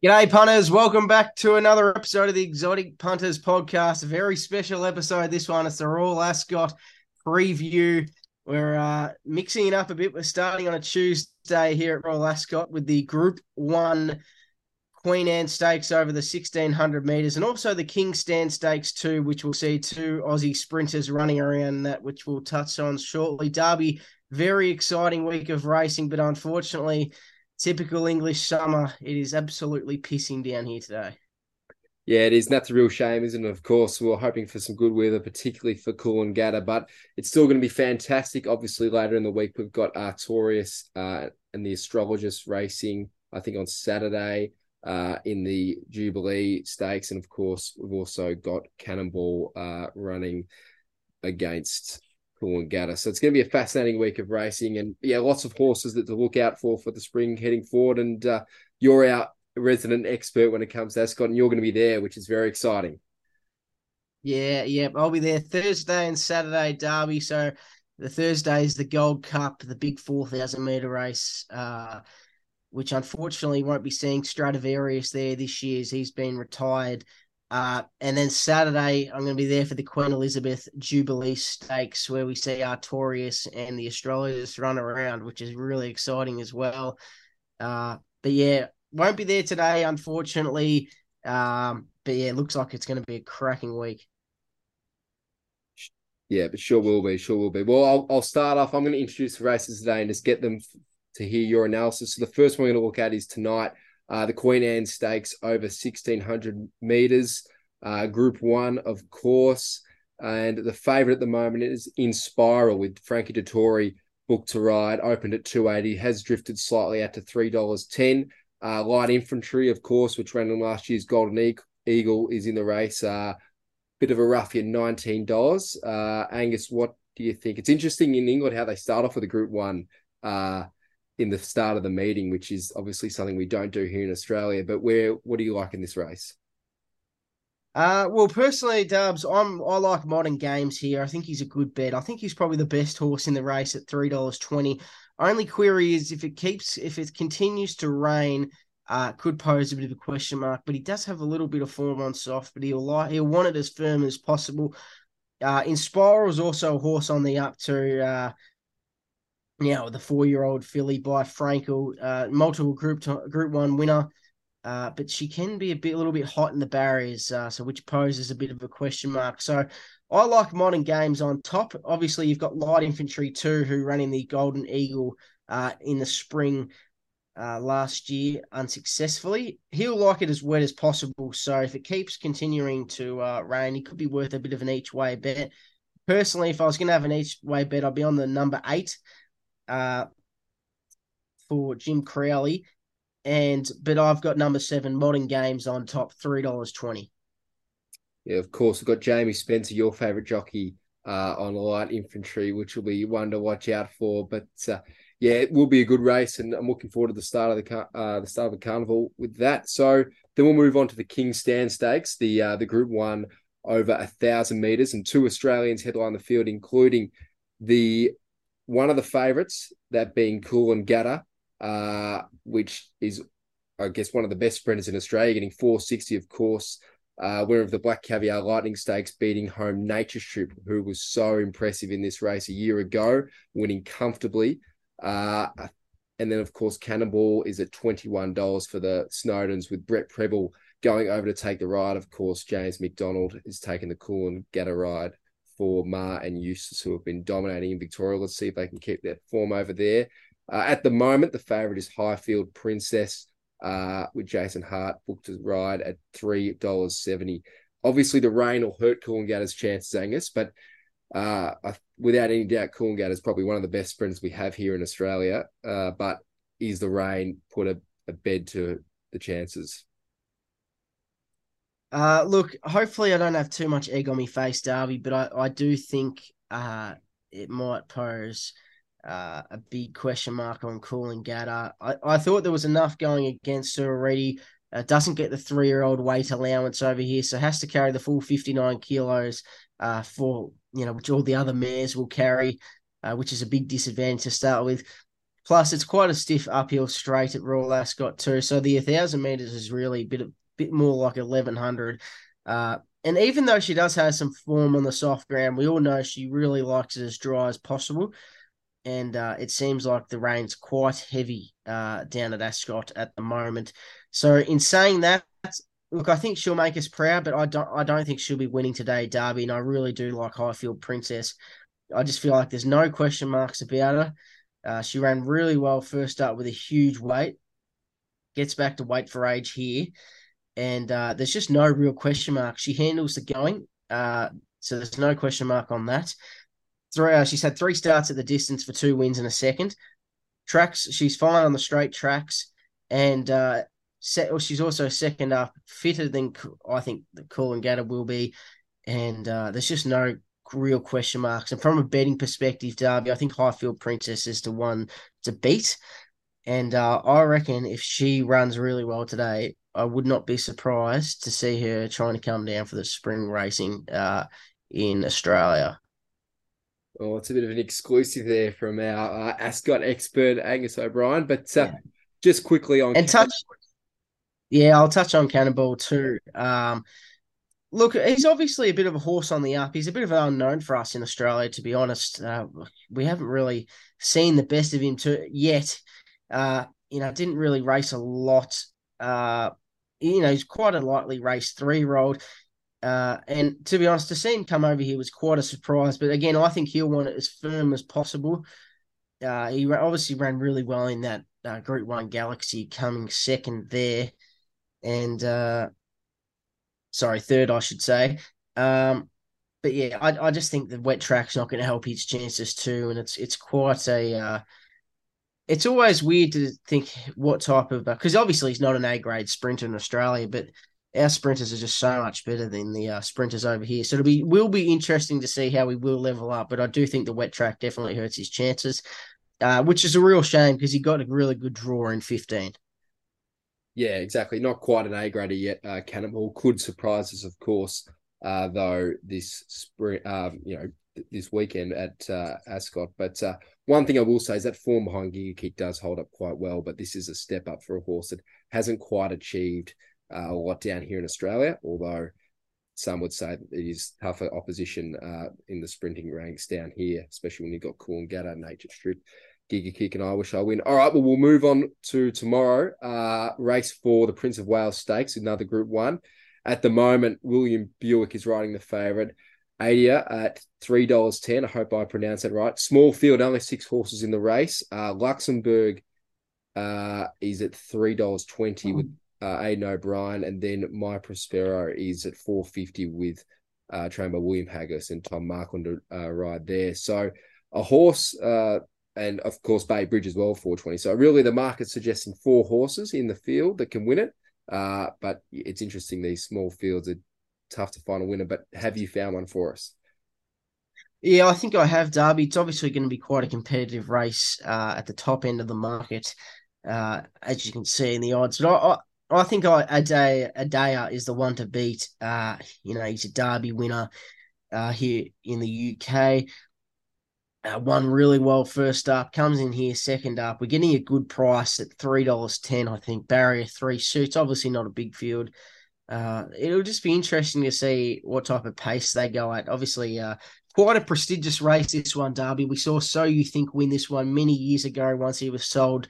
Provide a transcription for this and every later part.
G'day, punters. Welcome back to another episode of the Exotic Punters podcast. Very special episode. This one, it's the Royal Ascot preview. We're uh, mixing it up a bit. We're starting on a Tuesday here at Royal Ascot with the Group 1 Queen Anne Stakes over the 1600 metres and also the King's Stand Stakes too, which we'll see two Aussie sprinters running around that, which we'll touch on shortly. Derby, very exciting week of racing, but unfortunately, typical English summer. It is absolutely pissing down here today. Yeah, it is. And that's a real shame, isn't it? Of course, we are hoping for some good weather, particularly for Cool and Coolangatta, but it's still going to be fantastic. Obviously, later in the week, we've got Artorias uh, and the Astrologist racing, I think, on Saturday uh, in the Jubilee Stakes. And of course, we've also got Cannonball uh, running against Coolangatta. So it's going to be a fascinating week of racing, and yeah, lots of horses that to look out for for the spring heading forward. And uh, you're our resident expert when it comes to Ascot, and you're going to be there, which is very exciting. Yeah, yeah, I'll be there Thursday and Saturday Derby. So the Thursday is the Gold Cup, the big four thousand meter race. Uh, which unfortunately won't be seeing Stradivarius there this year he's been retired. Uh, and then Saturday, I'm going to be there for the Queen Elizabeth Jubilee Stakes, where we see Artorias and the Astrologist run around, which is really exciting as well. Uh, but yeah, won't be there today, unfortunately. Um, but yeah, looks like it's going to be a cracking week. Yeah, but sure will be, sure will be. Well, I'll, I'll start off. I'm going to introduce the races today and just get them to hear your analysis. So the first one we're going to look at is tonight uh, the Queen Anne Stakes over 1600 meters, uh, Group One, of course. And the favourite at the moment is Inspiral with Frankie Dettori booked to ride, opened at 280, has drifted slightly out to $3.10. Uh, Light Infantry, of course, which ran in last year's Golden Eagle, is in the race. Uh, bit of a roughie at $19. Uh, Angus, what do you think? It's interesting in England how they start off with a Group One. Uh, in the start of the meeting, which is obviously something we don't do here in Australia. But where what do you like in this race? Uh, well, personally, Dubs, I'm I like modern games here. I think he's a good bet. I think he's probably the best horse in the race at three dollars twenty. Only query is if it keeps if it continues to rain, uh, could pose a bit of a question mark. But he does have a little bit of form on soft, but he'll like he'll want it as firm as possible. Uh, Inspiral is also a horse on the up to uh, you know, the four-year-old filly by Frankel, uh, multiple group to, group one winner, uh, but she can be a bit a little bit hot in the barriers, uh, so which poses a bit of a question mark. So I like modern games on top. Obviously, you've got light infantry too, who ran in the Golden Eagle uh, in the spring uh, last year unsuccessfully. He'll like it as wet as possible. So if it keeps continuing to uh, rain, he could be worth a bit of an each way bet. Personally, if I was going to have an each way bet, I'd be on the number eight uh, for Jim Crowley. And but I've got number seven modern games on top, three dollars twenty. Yeah, of course. We've got Jamie Spencer, your favourite jockey, uh, on light infantry, which will be one to watch out for. But uh, yeah, it will be a good race, and I'm looking forward to the start of the uh, the start of the carnival with that. So then we'll move on to the King's Stand Stakes, the uh, the Group One over a thousand meters, and two Australians headline the field, including the one of the favourites, that being Coolangatta, uh, which is, I guess, one of the best sprinters in Australia, getting 460, of course. Uh, winner of the Black Caviar Lightning Stakes, beating home Nature Strip, who was so impressive in this race a year ago, winning comfortably. Uh, and then, of course, Cannonball is at $21 for the Snowdens, with Brett Prebble going over to take the ride. Of course, James McDonald is taking the Coolangatta ride for Maher and Eustace, who have been dominating in Victoria. Let's see if they can keep that form over there. Uh, at the moment, the favourite is Highfield Princess uh, with Jason Hart booked to ride at $3.70. Obviously, the rain will hurt Coolangatta's chances, Angus, but uh, without any doubt, Coolangatta is probably one of the best sprinters we have here in Australia. Uh, but is the rain put a, a bed to the chances? Uh, look, hopefully I don't have too much egg on me face, Derby, but I, I do think uh, it might pose uh, a big question mark on Coolangatta. I, I thought there was enough going against her already. Uh, doesn't get the three year old weight allowance over here, so has to carry the full 59 kilos uh, for, you know, which all the other mares will carry, uh, which is a big disadvantage to start with. Plus, it's quite a stiff uphill straight at Royal Ascot too. So the 1,000 meters is really a bit, a bit more like 1,100. Uh, and even though she does have some form on the soft ground, we all know she really likes it as dry as possible. And uh, it seems like the rain's quite heavy uh, down at Ascot at the moment. So, in saying that, look, I think she'll make us proud, but I don't. I don't think she'll be winning today, Derby. And I really do like Highfield Princess. I just feel like there's no question marks about her. Uh, she ran really well first up with a huge weight. Gets back to weight for age here, and uh, there's just no real question mark. She handles the going, uh, so there's no question mark on that. Three, uh, she's had three starts at the distance for two wins and a second. Tracks, she's fine on the straight tracks, and uh, set, well, she's also second up, fitter than I think the Coolangatta will be, and uh, there's just no real question marks. And from a betting perspective, Derby, I think Highfield Princess is the one to beat. And uh, I reckon if she runs really well today, I would not be surprised to see her trying to come down for the spring racing uh, in Australia. Well, it's a bit of an exclusive there from our uh, Ascot expert Angus O'Brien. But uh, yeah. just quickly on and touch. Yeah, I'll touch on Cannonball too. Um, Look, he's obviously a bit of a horse on the up. He's a bit of an unknown for us in Australia, to be honest. Uh, we haven't really seen the best of him to yet. Uh, you know, didn't really race a lot. Uh, you know, he's quite a lightly raced three year old. Uh, and to be honest, to see him come over here was quite a surprise. But again, I think he'll want it as firm as possible. Uh, he obviously ran really well in that uh, Group One Galaxy, coming second there, and uh, sorry, third, I should say. Um, but yeah, I, I just think the wet track's not going to help his chances too, and it's it's quite a. Uh, it's always weird to think what type of because uh, obviously he's not an A grade sprinter in Australia, but our sprinters are just so much better than the uh, sprinters over here. So it'll be will be interesting to see how he will level up. But I do think the wet track definitely hurts his chances, uh, which is a real shame because he got a really good draw in fifteen. Yeah, exactly. Not quite an A grader yet. Uh, could surprise us, of course, uh, though this spring, um, you know, this weekend at uh, Ascot. But uh, one thing I will say is that form behind Giga Kick does hold up quite well. But this is a step up for a horse that hasn't quite achieved uh, a lot down here in Australia, although some would say that it is tougher opposition uh, in the sprinting ranks down here, especially when you've got Coolangatta, Nature Strip, Giga Kick and I wish I win. All right, well, we'll move on to tomorrow. Uh, race for the Prince of Wales Stakes, another Group One. At the moment, William Buick is riding the favourite. Adia at three dollars ten. I hope I pronounced that right. Small field, only six horses in the race. Uh, Luxembourg uh, is at three dollars twenty with uh, Aidan O'Brien, and then My Prospero is at four fifty with uh, trained by William Haggas and Tom Marquand to uh, ride there. So a horse uh, and of course Bay Bridge as well, 420. So really, the market's suggesting four horses in the field that can win it. Uh, but it's interesting; these small fields are tough to find a winner. But have you found one for us? Yeah, I think I have, Derby. It's obviously going to be quite a competitive race uh, at the top end of the market, uh, as you can see in the odds. But I, I, I think I, Adayar is the one to beat. Uh, you know, he's a Derby winner uh, here in the UK. Uh, won really well first up, comes in here second up. We're getting a good price at three dollars ten, I think. Barrier three suits, obviously not a big field. Uh, it'll just be interesting to see what type of pace they go at. Obviously, uh, quite a prestigious race this one, Derby. We saw So You Think win this one many years ago once he was sold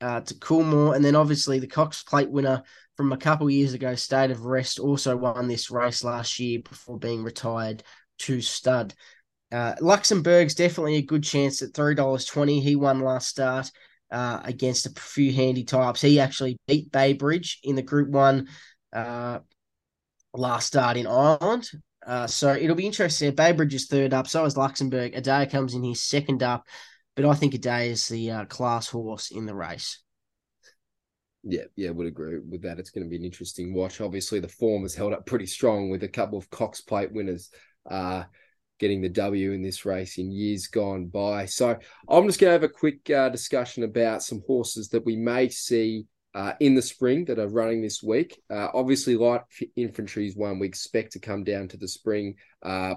uh, to Coolmore, and then obviously the Cox Plate winner from a couple years ago, State of Rest, also won this race last year before being retired to stud. Uh, Luxembourg's definitely a good chance at three dollars twenty. He won last start uh, against a few handy types. He actually beat Bay Bridge in the Group One uh, last start in Ireland. Uh, so it'll be interesting. Baybridge is third up. So is Luxembourg. Adayar comes in here second up, but I think Adayar is the uh, class horse in the race. Yeah, yeah, would agree with that. It's going to be an interesting watch. Obviously, the form has held up pretty strong with a couple of Cox Plate winners. Uh, getting the W in this race in years gone by. So I'm just going to have a quick uh, discussion about some horses that we may see uh, in the spring that are running this week. Uh, obviously, light infantry is one we expect to come down to the spring. Uh,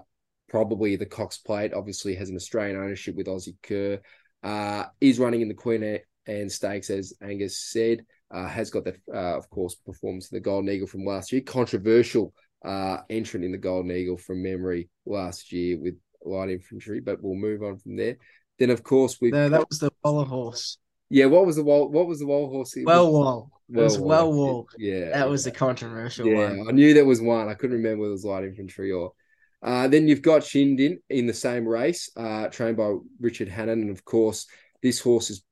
probably the Cox Plate obviously has an Australian ownership with Aussie Kerr. uh, is running in the Queen Anne Stakes, as Angus said. Uh, has got the, uh, of course, performance of the Golden Eagle from last year. Controversial entrant in the Golden Eagle from memory last year with light infantry, but we'll move on from there. Then, of course, we no, that was the Waller horse. Yeah, what was the wall? What was the wall horse? Well, wall. It was well wall. Yeah, that was the controversial yeah, one. I knew there was one. I couldn't remember whether it was light infantry or. Uh, then you've got Chindit in the same race, uh, trained by Richard Hannon, and of course, this horse is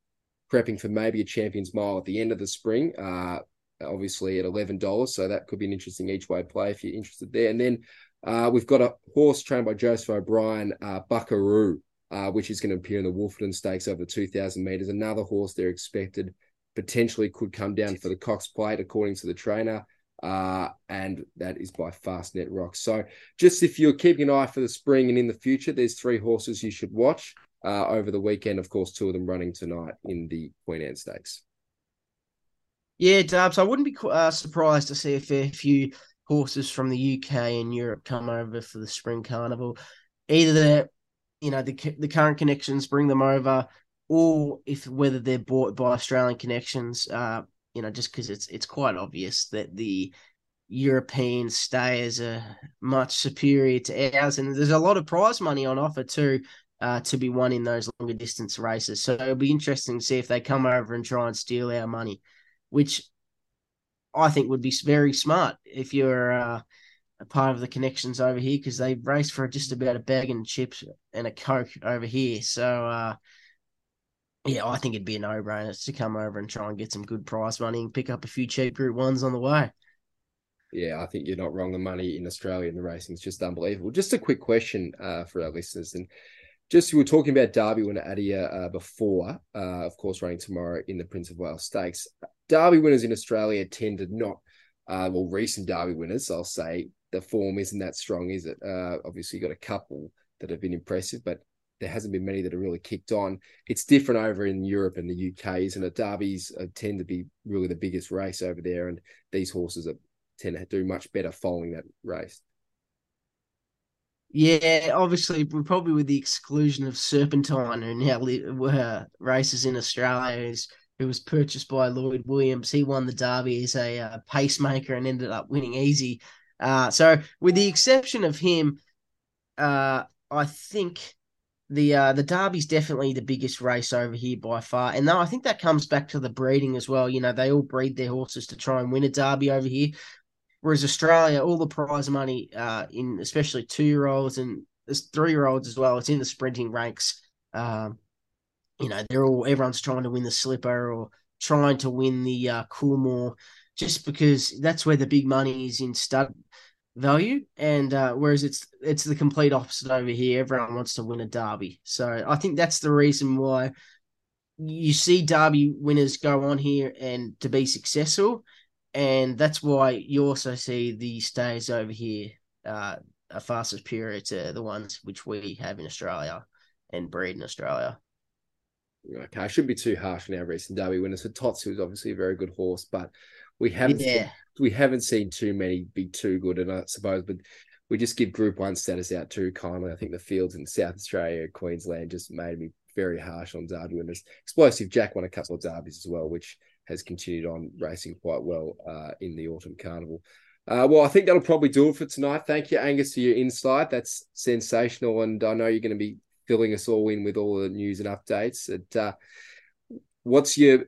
prepping for maybe a Champions Mile at the end of the spring. Uh, obviously at eleven dollars, so that could be an interesting each way play if you're interested there. And then uh, we've got a horse trained by Joseph O'Brien, uh, Buckaroo uh, which is going to appear in the Wolferton Stakes over 2,000 metres. Another horse they're expected potentially could come down for the Cox Plate, according to the trainer. Uh, and that is by Fastnet Rock. So, just if you're keeping an eye for the spring and in the future, there's three horses you should watch uh, over the weekend. Of course, two of them running tonight in the Queen Anne Stakes. Yeah, Dubs, I wouldn't be uh, surprised to see a fair few horses from the UK and Europe come over for the spring carnival. Either they're you know the the current connections bring them over, or if whether they're bought by Australian connections. Uh, you know, just because it's it's quite obvious that the European stayers are much superior to ours, and there's a lot of prize money on offer too. Uh, to be won in those longer distance races. So it'll be interesting to see if they come over and try and steal our money, which I think would be very smart if you're uh, a part of the connections over here because they race for just about a bag and chips and a coke over here. So uh, yeah, I think it'd be a no brainer to come over and try and get some good prize money and pick up a few cheap group ones on the way. Yeah, I think you're not wrong. The money in Australia in the racing is just unbelievable. Just a quick question uh, for our listeners, and just we were talking about Derby winner Adia uh, before, uh, of course, running tomorrow in the Prince of Wales Stakes. Derby winners in Australia tend to not, uh, well, recent Derby winners, I'll say, the form isn't that strong, is it? Uh, obviously, you've got a couple that have been impressive, but there hasn't been many that have really kicked on. It's different over in Europe and the UK, isn't it? Derbies uh, tend to be really the biggest race over there, and these horses are, tend to do much better following that race. Yeah, obviously, probably with the exclusion of Serpentine and now uh, races in Australia, is who was purchased by Lloyd Williams. He won the Derby as a uh, pacemaker and ended up winning easy. Uh, so with the exception of him, uh, I think the uh, the Derby's definitely the biggest race over here by far. And though I think that comes back to the breeding as well. You know, they all breed their horses to try and win a Derby over here. Whereas Australia, all the prize money uh, in especially two year olds and three year olds as well, it's in the sprinting ranks. Um, you know, they're all everyone's trying to win the slipper or trying to win the uh, Coolmore just because that's where the big money is in stud value. And uh, whereas it's it's the complete opposite over here. Everyone wants to win a derby. So I think that's the reason why you see derby winners go on here and to be successful. And that's why you also see the stays over here uh, are far superior to the ones which we have in Australia and breed in Australia. Okay, I shouldn't be too harsh on our recent Derby winners. So Tots, who's obviously a very good horse, but we haven't yeah. seen, we haven't seen too many be too good, and I suppose, but we just give Group One status out too kindly. I think the fields in South Australia, Queensland, just made me very harsh on Derby winners. Explosive Jack won a couple of derbies as well, which has continued on racing quite well uh, in the autumn carnival. Uh, well, I think that'll probably do it for tonight. Thank you, Angus, for your insight. That's sensational, and I know you're going to be filling us all in with all the news and updates. And, uh, what's your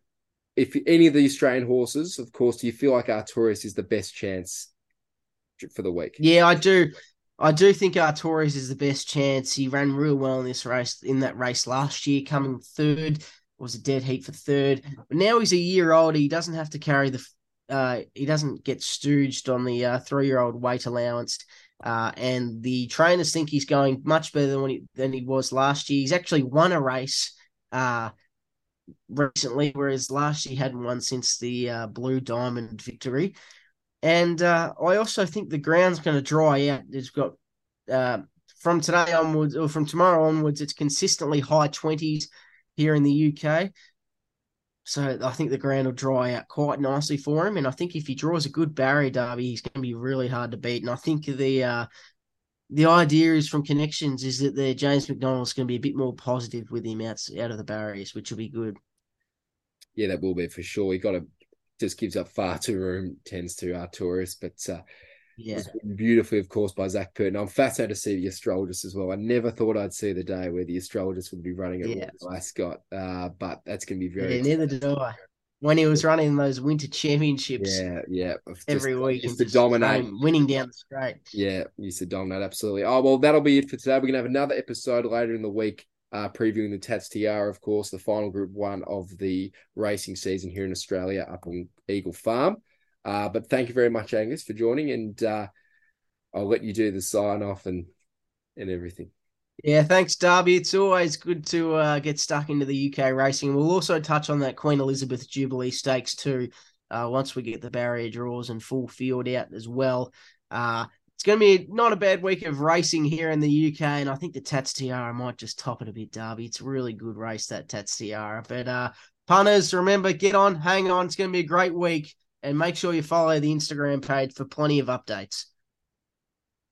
if any of the Australian horses, of course, do you feel like Artorias is the best chance for the week? Yeah, I do. I do think Artorias is the best chance. He ran real well in this race, in that race last year, coming third. Was a dead heat for third. But now he's a year old. He doesn't have to carry the. Uh, he doesn't get stooged on the uh, three-year-old weight allowance. Uh, and the trainers think he's going much better than he, than he was last year. He's actually won a race uh, recently, whereas last year he hadn't won since the uh, Blue Diamond victory. And uh, I also think the ground's going to dry out. It's got uh, from today onwards, or from tomorrow onwards, it's consistently high twenties here in the UK. So I think the ground will dry out quite nicely for him. And I think if he draws a good barrier derby, he's going to be really hard to beat. And I think the uh, the idea is from connections is that the James McDonald's going to be a bit more positive with him out out of the barriers, which will be good. Yeah, that will be for sure. He got a just gives up far too room, tends to Artorias, but uh, yeah, beautifully, of course, by Zac Purton. I'm fascinated to see the astrologist as well. I never thought I'd see the day where the astrologist would be running at yeah. Ascot, uh, but that's going to be very. Yeah, neither did I. When he was running those winter championships, yeah, yeah, every just, week, used to dominate, winning down the straight. Yeah, used to dominate absolutely. Oh well, that'll be it for today. We're gonna have another episode later in the week uh, previewing the Tats Tiara, of course, the final Group One of the racing season here in Australia up on Eagle Farm. Uh, but thank you very much, Angus, for joining, and uh, I'll let you do the sign off and and everything. Yeah, thanks, Darby. It's always good to uh, get stuck into the UK racing. We'll also touch on that Queen Elizabeth Jubilee Stakes too, uh, once we get the barrier draws and full field out as well. Uh, it's going to be not a bad week of racing here in the UK, and I think the Tats Tiara might just top it a bit, Darby. It's a really good race, that Tats Tiara. But uh, punters, remember, get on, hang on. It's going to be a great week, and make sure you follow the Instagram page for plenty of updates.